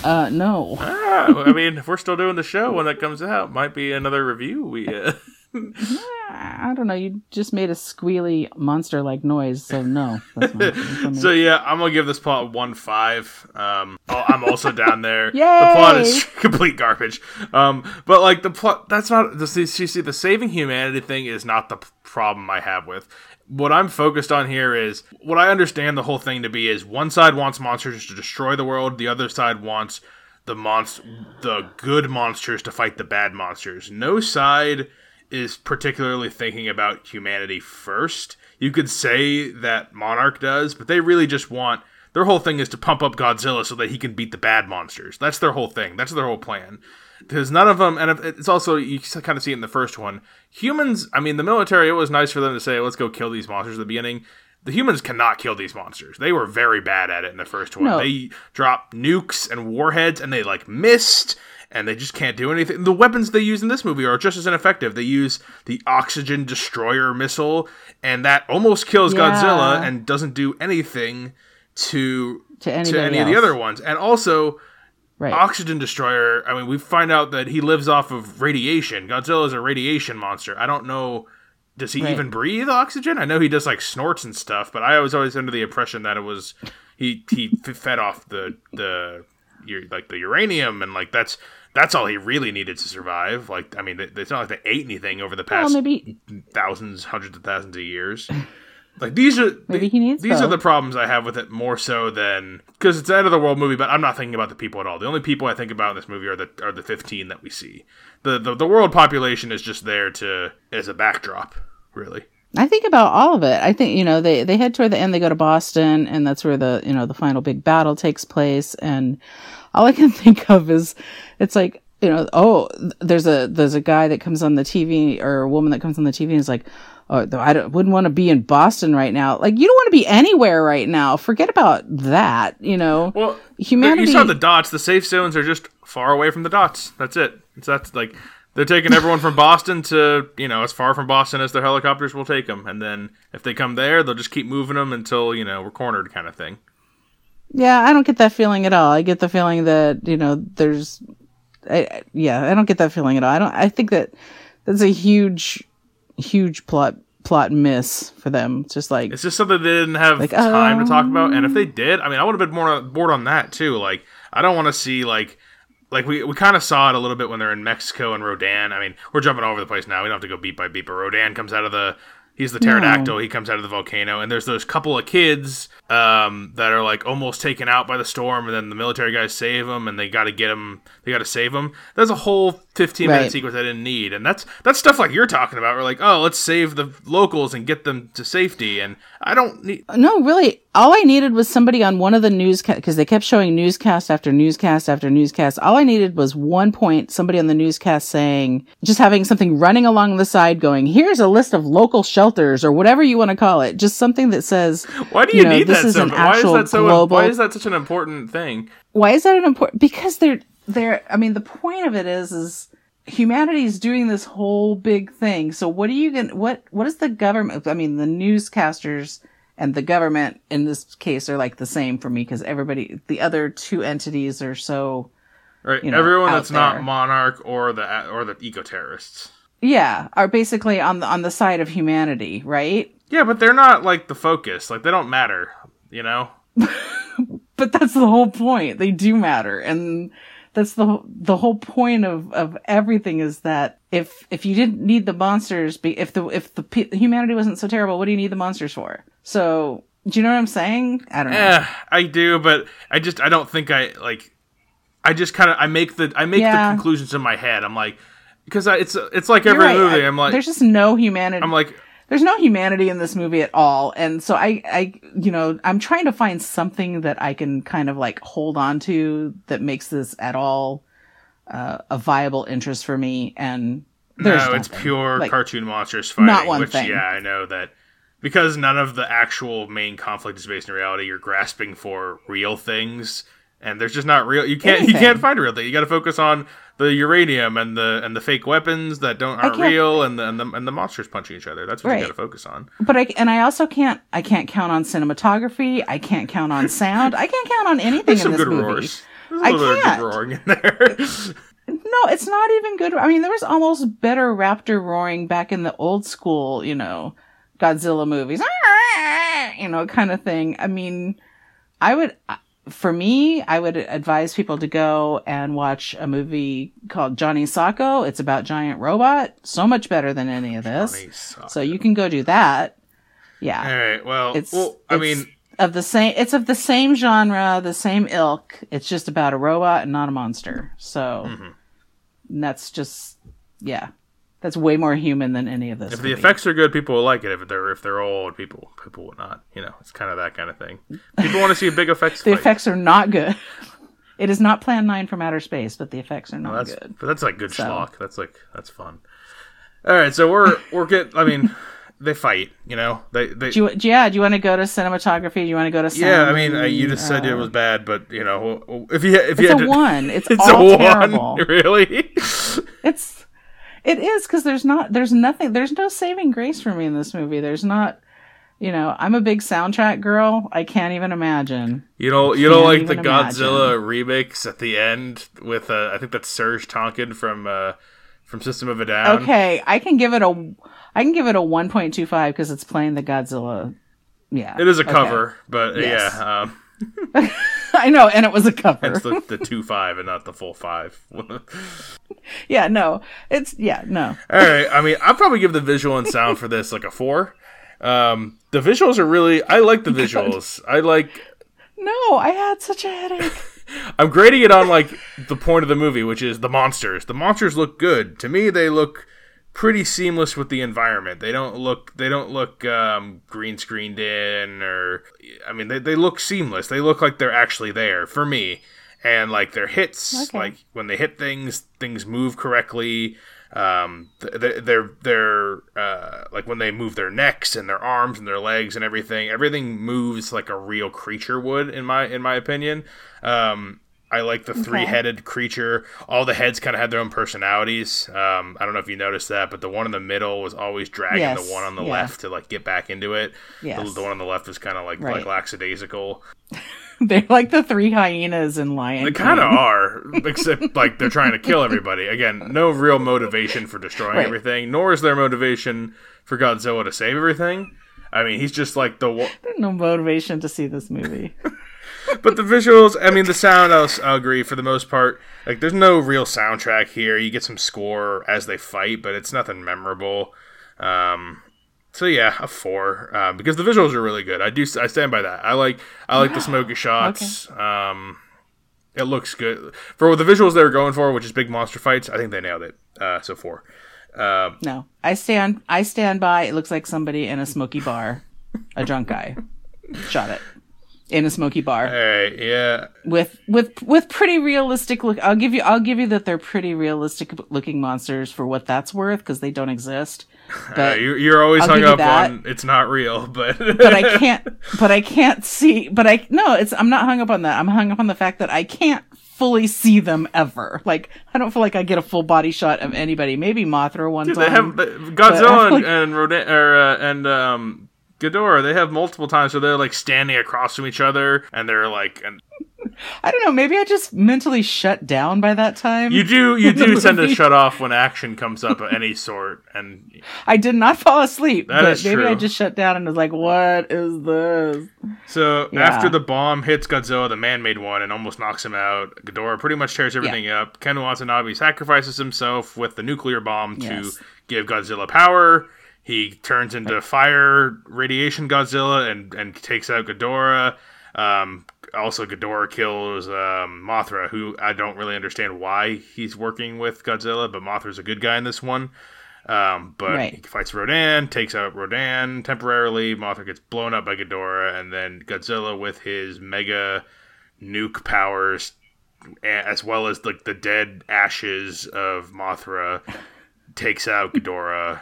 uh, no. Ah, I mean, if we're still doing the show when that comes out, might be another review. We uh, I don't know. You just made a squealy monster like noise, so no. That's not happening for me. so yeah, I'm gonna give this plot one five. Um, oh, I'm also down there. The plot is complete garbage. Um, but like the plot, that's not the you see the saving humanity thing is not the problem I have with. What I'm focused on here is what I understand the whole thing to be is one side wants monsters to destroy the world, the other side wants the monst the good monsters to fight the bad monsters. No side is particularly thinking about humanity first. You could say that Monarch does, but they really just want their whole thing is to pump up Godzilla so that he can beat the bad monsters. That's their whole thing. That's their whole plan. Because none of them, and it's also you kind of see it in the first one. Humans, I mean, the military. It was nice for them to say, "Let's go kill these monsters." At the beginning, the humans cannot kill these monsters. They were very bad at it in the first one. No. They dropped nukes and warheads, and they like missed, and they just can't do anything. The weapons they use in this movie are just as ineffective. They use the oxygen destroyer missile, and that almost kills Yeah. Godzilla and doesn't do anything to To to any of the other ones. And also, right. oxygen destroyer. I mean, we find out that he lives off of radiation. Godzilla is a radiation monster. I don't know. Does he Right. even breathe oxygen? I know he does like snorts and stuff, but I was always under the impression that it was he he fed off the the like the uranium and like that's that's all he really needed to survive. Like I mean, it's not like they ate anything over the well, past maybe thousands, hundreds of thousands of years. Like these are Maybe he needs these are the problems I have with it more so than because it's an end of the world movie, but I'm not thinking about the people at all. The only people I think about in this movie are the are the 15 that we see. The the, the world population is just there to as a backdrop, really. I think about all of it. I think you know they they head toward the end. They go to Boston, and that's where the you know the final big battle takes place. And all I can think of is it's like you know oh there's a there's a guy that comes on the TV or a woman that comes on the TV and is like oh I wouldn't want to be in Boston right now. Like you don't want to be anywhere right now. Forget about that. You know. Well, Humanity- You saw the dots. The safe zones are just far away from the dots. That's it. It's that's like they're taking everyone from Boston to you know as far from Boston as their helicopters will take them, and then if they come there, they'll just keep moving them until you know we're cornered, kind of thing. Yeah, I don't get that feeling at all. I get the feeling that you know there's, I- yeah, I don't get that feeling at all. I don't. I think that that's a huge, huge plot plot miss for them. It's just like It's just something they didn't have Like, time to talk about. And if um, they did, I mean, I would have been more bored on that too. Like, I don't want to see like, like we, we kind of saw it a little bit when they're in Mexico and Rodan. I mean, we're jumping all over the place now. We don't have to go beat by beat, but Rodan comes out of the. He's the pterodactyl. He comes out of the volcano, and there's those couple of kids um, that are like almost taken out by the storm, and then the military guys save them, and they got to get them. They got to save them. There's a whole 15 minute Right. sequence I didn't need, and that's that's stuff like you're talking about. We're like, oh, let's save the locals and get them to safety, and I don't need. no, really. all I needed was somebody on one of the newscast because they kept showing newscast after newscast after newscast. All I needed was one point, somebody on the newscast saying, just having something running along the side going, here's a list of local shelters or whatever you want to call it. Just something that says, Why do you, know, need this is so an Why is that so global. why is that such an important thing? why is that an important because they're they're i mean the point of it is is humanity is doing this whole big thing so what are you going what what is the government i mean the newscasters and the government in this case are like the same for me because everybody the other two entities are so Right. You know, Everyone that's not monarch or the or the eco terrorists. yeah are basically on the on the side of humanity right Yeah, but they're not like the focus. Like they don't matter. You know. but that's the whole point. They do matter, and that's the the whole point of of everything is that if if you didn't need the monsters, be if the if the humanity wasn't so terrible, what do you need the monsters for? So do you know what I'm saying? I don't know. Eh, I do, but I just I don't think I like. I just kind of I make the I make Yeah. the conclusions in my head. I'm like because it's it's like every right. movie. I- I'm like there's just no humanity. I'm like there's no humanity in this movie at all, and so I I you know I'm trying to find something that I can kind of like hold on to that makes this at all uh, a viable interest for me, and there's no, it's pure Like, cartoon monsters fighting. not one which thing. yeah, I know that because none of the actual main conflict is based in reality. You're grasping for real things, and there's just not real. You can't you can't find a real thing. You got to focus on the uranium and the and the fake weapons that don't aren't real, and the, and the and the monsters punching each other. That's what Right. you got to focus on. But I and I also can't I can't count on cinematography. I can't count on sound. I can't count on anything There's in some this good movie. roars. There's a I little bit of can't. good roaring in there. No, it's not even good. I mean, there was almost better raptor roaring back in the old school, you know, Godzilla movies, you know, kind of thing. I mean, I would, for me, I would advise people to go and watch a movie called Johnny Sokko. It's about giant robot. So much better than any of this. So you can go do that. Yeah. All right. Well, It's well, I it's mean, of the same it's of the same genre, the same ilk. It's just about a robot and not a monster. So Mm-hmm. that's just yeah. That's way more human than any of this. if the be. effects are good, people will like it. If they're if they're old, people people will not. You know, it's kind of that kind of thing. People want to see a big effects. the fight. effects are not good. It is not Plan 9 from outer space, but the effects are not That's good. but that's like good So- schlock. That's like that's fun. All right, so we're we're get. I mean, they fight. You know, they they. Do you, yeah, do you want to go to cinematography? Do you want to go to yeah, I mean, uh, you just said uh, it was bad, but you know, if you if you It's had a to, one. It's, it's all a terrible. one, really. It's it is because there's not there's nothing there's no saving grace for me in this movie. There's not you know I'm a big soundtrack girl. I can't even imagine. You know, you know, like the Godzilla remix at the end with uh, I think that's Serj Tankian from uh, from System of a Down. Okay, I can give it a I can give it a 1.25 because it's playing the Godzilla. Yeah, It is a okay. cover, but Yes. yeah, um, I know, and it was a cover. it's the, the two five and not the full five. Yeah, no, it's yeah, no. All right, I mean, I'd probably give the visual and sound for this like a four. Um, the visuals are really, I like the visuals. I like, No, I had such a headache. I'm grading it on like the point of the movie, which is the monsters. The monsters look good to me. They look pretty seamless with the environment. They don't look they don't look um, green screened in or I mean they they look seamless. They look like they're actually there for me. And like their hits, Okay. like when they hit things, things move correctly. Um, th- th- they're they're uh, like when they move their necks and their arms and their legs and everything. Everything moves like a real creature would, in my in my opinion. Um, I like the three headed creature. All the heads kind of had their own personalities. Um, I don't know if you noticed that, but the one in the middle was always dragging Yes, the one on the yeah. left to like get back into it. Yes. The, the one on the left was kind of like Right. like lackadaisical. They're like the three hyenas in Lion. They kind of are, except like they're trying to kill everybody. Again, no real motivation for destroying Right. everything, nor is there motivation for Godzilla to save everything. I mean, he's just like the. Wa- no motivation to see this movie. but the visuals, I mean, the sound, I'll, I'll agree for the most part. Like, there's no real soundtrack here. You get some score as they fight, but it's nothing memorable. Um, so yeah, a four uh, because the visuals are really good. I do, I stand by that. I like, I like the smoky shots. Um, it looks good for the visuals they were going for, which is big monster fights. I think they nailed it. Uh, so four. Um, No, I stand. I stand by. It looks like somebody in a smoky bar, a drunk guy, shot it. In a smoky bar Hey, yeah. with with with pretty realistic look. I'll give you I'll give you that they're pretty realistic looking monsters for what that's worth because they don't exist. Uh, you're, you're always I'll hung up on it's not real, but but I can't but I can't see but I no it's I'm not hung up on that. I'm hung up on the fact that I can't fully see them ever. Like I don't feel like I get a full body shot of anybody. Maybe Mothra one Dude, time. they have Godzilla and, like- and Rodan or uh, and um Ghidorah. They have multiple times where they're like standing across from each other, and they're like, and I don't know. Maybe I just mentally shut down by that time. you do you do tend to shut off when action comes up of any sort, and I did not fall asleep, That but is maybe I just shut down and was like, "What is this?" So Yeah. after the bomb hits Godzilla, the man-made one, and almost knocks him out, Ghidorah pretty much tears everything up. Ken Watanabe sacrifices himself with the nuclear bomb to give Godzilla power. He turns into fire radiation Godzilla and and takes out Ghidorah. Um, also, Ghidorah kills um, Mothra, who I don't really understand why he's working with Godzilla, but Mothra's a good guy in this one. Um, but Right. he fights Rodan, takes out Rodan temporarily. Mothra gets blown up by Ghidorah, and then Godzilla, with his mega nuke powers, as well as like the dead ashes of Mothra, takes out Ghidorah,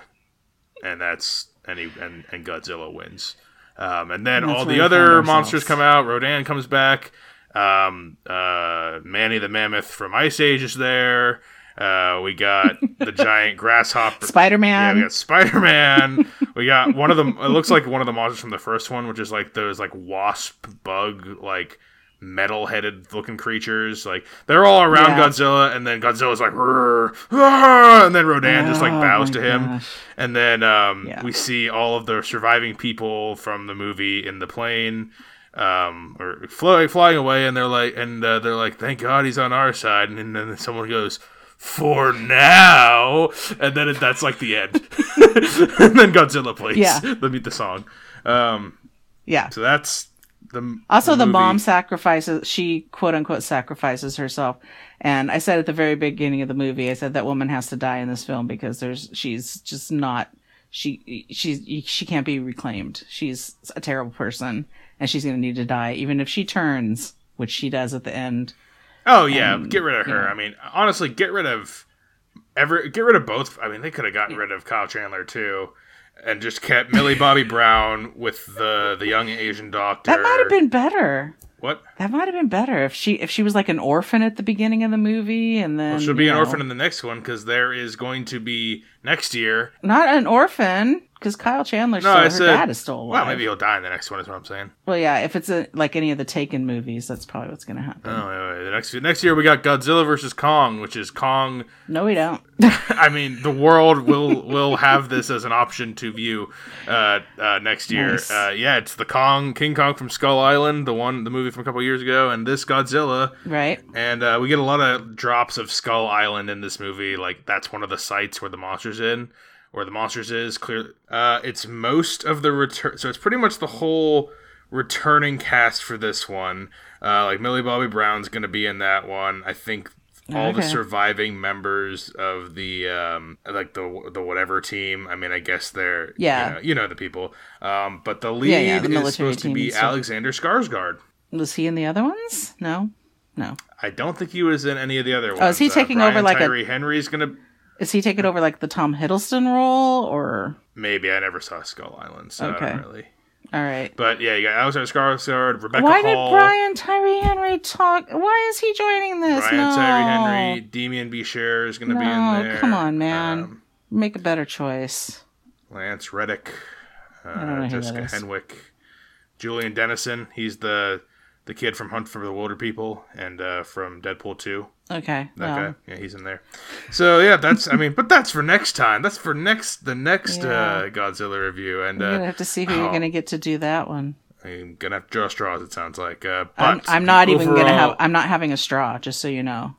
and that's and he, and, and Godzilla wins. Um, and then And all the other monsters come out. Rodan comes back. Um, uh, Manny the Mammoth from Ice Age is there. Uh, we got the giant grasshopper. Spider Man. Yeah, we got Spider Man. we got one of them. It looks like one of the monsters from the first one, which is like those like wasp bug like metal headed looking creatures. Like they're all around Yeah. Godzilla, and then Godzilla's like, "Rrr, ah," and then Rodan just like Oh bows to him, gosh. and then um, Yeah. we see all of the surviving people from the movie in the plane. Um, or fly, flying away, and they're like, and uh, they're like, "Thank God he's on our side." And then someone goes, "For now," and then it, that's like the end. and then Godzilla plays. Yeah. the the song. Um, Yeah. so that's the Also, the movie. mom sacrifices, she quote unquote sacrifices herself. And I said at the very beginning of the movie, I said that woman has to die in this film because there's, she's just not, she, she's, she can't be reclaimed. She's a terrible person and she's going to need to die, even if she turns, which she does at the end. Oh yeah, get rid of her. yeah. I mean, honestly, get rid of ever. Get rid of both. I mean, they could have gotten rid of Kyle Chandler too, and just kept Millie Bobby Brown with the the young Asian doctor. That might have been better. what? That might have been better if she, if she was like an orphan at the beginning of the movie and then. She'll be an know, orphan in the next one because there is going to be next year. Not an orphan, because Kyle Chandler No, still, her dad is still alive. well, maybe he'll die in the next one. Is what I'm saying. Well, yeah, if it's a, like any of the Taken movies, that's probably what's going to happen. Oh, wait, wait. The next next year we got Godzilla versus Kong, which is Kong No, we don't. I mean, the world will will have this as an option to view uh, uh, next year. Nice. Uh, yeah, it's the Kong King Kong from Skull Island, the one the movie from a couple years ago, and this Godzilla. right? And uh, we get a lot of drops of Skull Island in this movie. Like that's one of the sites where the monsters in, where the monsters is. Clear. Uh, it's most of the return. So it's pretty much the whole returning cast for this one. Uh, like Millie Bobby Brown's going to be in that one. I think all the surviving members of the um like the the whatever team i mean i guess they're Yeah. you know, you know the people um but the lead Yeah, yeah, the is supposed to be and alexander skarsgård Was he in the other ones? No, no. i don't think he was in any of the other ones Oh, is he Uh, taking Brian over like a- Tyree henry's gonna Is he taking over like the Tom Hiddleston role, or maybe i never saw skull island so i Okay. don't really all right? but yeah you got alexander skarsgård rebecca Why hall did Brian Tyree Henry talk? Why is he joining this? Brian no, Tyree henry demian bichir is gonna be in there come on, man. Um, Make a better choice. Lance Reddick, uh, Jessica. Henwick, Julian Dennison. He's the the kid from Hunt for the Wilderpeople and uh, from Deadpool Two. Okay, That well, guy, yeah, he's in there. So yeah, that's I mean, but that's for next time. That's for next the next uh, Godzilla review, and We're gonna uh, have to see who you're oh. gonna get to do that one. I'm gonna have to draw straws. It sounds like, uh, I'm, I'm not even gonna have. I'm not having a straw, just so you know.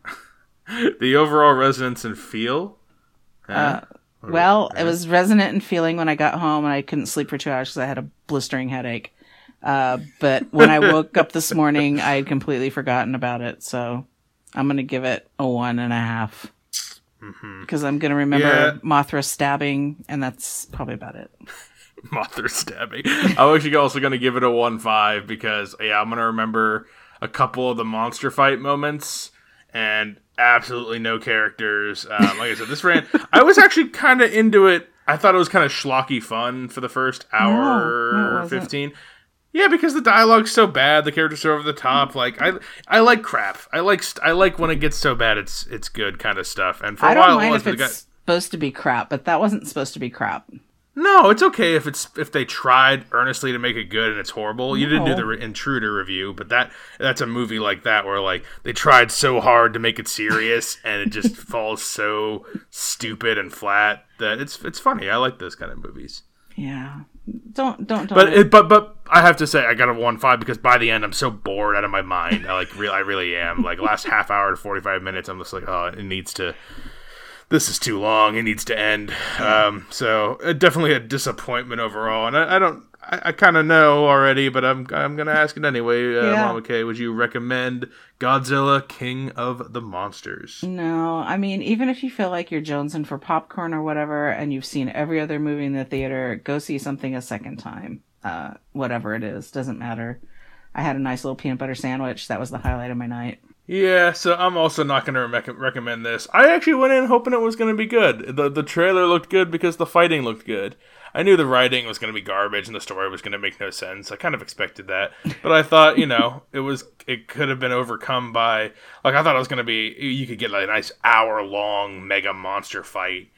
the overall resonance and feel. Uh, huh? Well, it was resonant and feeling when I got home and I couldn't sleep for two hours because I had a blistering headache. Uh, but when I woke up this morning, I had completely forgotten about it. So I'm going to give it a one and a half. Because I'm going to remember Mm-hmm. Yeah. Mothra stabbing, and that's probably about it. Mothra stabbing. I'm actually also going to give it a one five because yeah, I'm going to remember a couple of the monster fight moments and absolutely no characters. Um, like I said, this ran. I was actually kind of into it. I thought it was kind of schlocky fun for the first hour No, it wasn't. fifteen. Yeah, because the dialogue's so bad, the characters are over the top. Like I, I like crap. I like st- I like when it gets so bad, it's it's good kind of stuff. And for a I while, don't it mind was, if it's guy- supposed to be crap, but that wasn't supposed to be crap. No, it's okay if it's if they tried earnestly to make it good and it's horrible. You didn't do the re- intruder review, but that that's a movie like that where like they tried so hard to make it serious and it just falls so stupid and flat that it's it's funny. I like those kind of movies. Yeah. Don't don't don't. But it, but but I have to say I got a one five because by the end I'm so bored out of my mind. I like real I really am. Like last half hour to forty five minutes, I'm just like oh it needs to. This is too long. It needs to end. Um, so uh, definitely a disappointment overall. And I, I don't. I, I kind of know already, but I'm I'm gonna ask it anyway. Uh, Yeah. Mama K, would you recommend Godzilla King of the Monsters? no, I mean, even if you feel like you're jonesing for popcorn or whatever, and you've seen every other movie in the theater, go see something a second time. Uh, whatever it is, doesn't matter. I had a nice little peanut butter sandwich. That was the highlight of my night. Yeah, so I'm also not going to rec- recommend this. I actually went in hoping it was going to be good. The the trailer looked good because the fighting looked good. I knew the writing was going to be garbage and the story was going to make no sense. I kind of expected that, but I thought, you know, it was it could have been overcome by like I thought it was going to be you could get like a nice hour long mega monster fight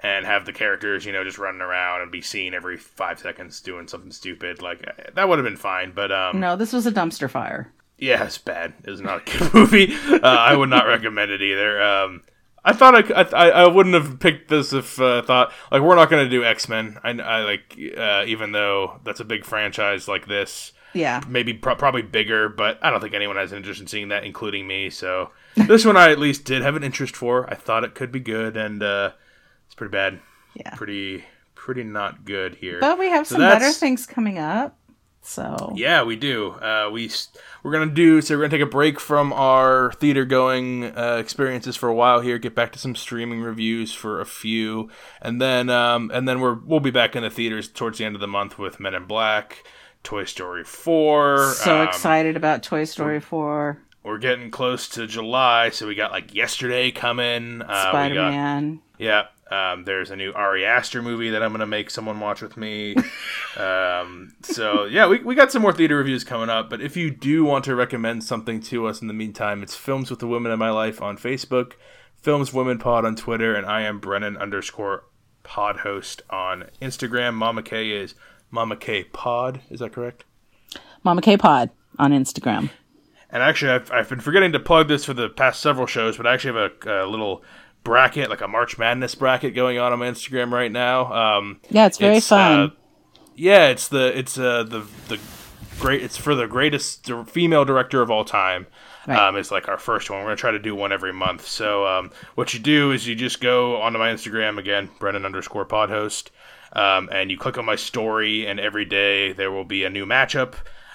and have the characters, you know, just running around and be seen every 5 seconds doing something stupid. Like that would have been fine, but um No, this was a dumpster fire. yeah, it's bad. It was not a good movie. Uh, I would not recommend it either. Um, I thought I I wouldn't have picked this if uh, I thought like we're not going to do X Men. I, I like uh, even though that's a big franchise like this, Yeah. maybe pro- probably bigger, but I don't think anyone has an interest in seeing that, including me. So this one I at least did have an interest for. I thought it could be good, and uh, it's pretty bad. Yeah. Pretty pretty not good here. But we have So some better things coming up. So Yeah, we do. Uh, we we're gonna do so. We're gonna take a break from our theater going uh, experiences for a while here. Get back to some streaming reviews for a few, and then um, and then we're we'll be back in the theaters towards the end of the month with Men in Black, Toy Story four. so um, excited about Toy Story 4, We're getting close to July, so we got like yesterday coming. Uh, Spider Man. yeah. Um, there's a new Ari Aster movie that I'm gonna make someone watch with me. um, so yeah, we, we got some more theater reviews coming up. But if you do want to recommend something to us in the meantime, it's Films with the Women in My Life on Facebook, Films Women Pod on Twitter, and I am Brennan underscore Pod host on Instagram. Mama K is Mama K Pod. Is that correct? Mama K Pod on Instagram. And actually, I've, I've been forgetting to plug this for the past several shows, but I actually have a, a little bracket, like a March Madness bracket, going on on my Instagram right now. Um, Yeah, it's very fun. uh, yeah, it's the it's uh, the the great. It's for the greatest female director of all time. Right. Um, it's like our first one. We're gonna try to do one every month. So um, what you do is you just go onto my Instagram again, Brennan underscore Pod host, um, and you click on my story, and every day there will be a new matchup.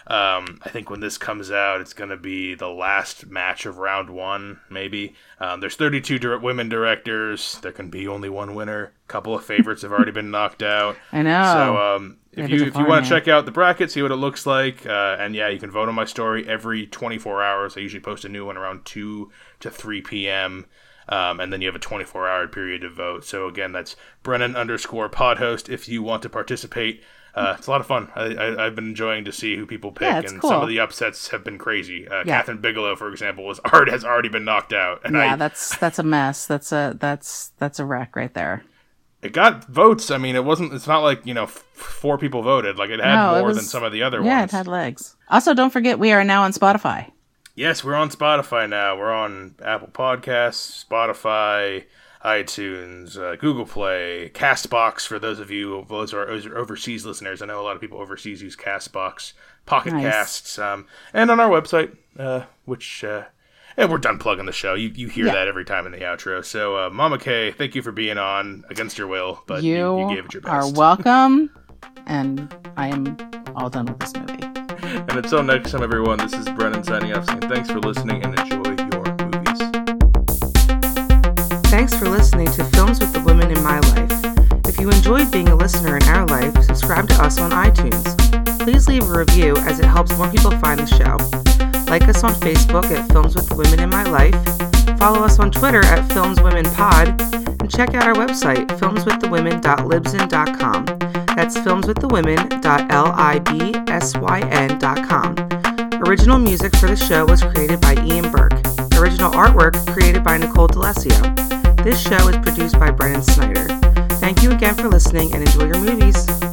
Um, I think when this comes out, it's going to be the last match of round one, maybe. Um, there's 32 dir- women directors. There can be only one winner. A couple of favorites have already been knocked out. I know. So um, if you if you want to check out the bracket, see what it looks like, uh, and yeah, you can vote on my story every 24 hours. I usually post a new one around 2 to 3 p.m. Um, and then you have a 24 hour period to vote. So again, that's Brennan underscore pod host if you want to participate. Uh, it's a lot of fun. I, I, I've been enjoying to see who people pick, Yeah, and cool. some of the upsets have been crazy. Uh, Yeah. Kathryn Bigelow, for example, was already, has already been knocked out, and yeah, I that's that's a mess. That's a that's that's a wreck right there. it got votes. I mean, it wasn't. It's not like you know, f- four people voted. Like it had No, it more than some of the other Yeah, ones. Yeah, it had legs. Also, don't forget we are now on Spotify. Yes, we're on Spotify now. We're on Apple Podcasts, Spotify, iTunes, uh, Google Play, Castbox. For those of you, those are overseas listeners, I know a lot of people overseas use Castbox, Pocket Nice. Casts, um, and on our website, uh, which. Uh, and we're done plugging the show. You you hear Yeah. that every time in the outro. So, uh, Mama K, thank you for being on against your will, but you, you you gave it your best. are welcome, and I am all done with this movie. and until next time, everyone, this is Brennan signing off saying thanks for listening and enjoy Thanks for listening to Films with the Women in My Life. If you enjoyed being a listener in our life, subscribe to us on iTunes. Please leave a review as it helps more people find the show. Like us on Facebook at Films with the Women in My Life. Follow us on Twitter at FilmsWomenPod. And check out our website, filmswiththewomen.libsyn.com. That's filmswiththewomen.libsyn.com. Original music for the show was created by Ian Burke. Original artwork created by Nicole D'Alessio. This show is produced by Brennan Snyder. Thank you again for listening and enjoy your movies.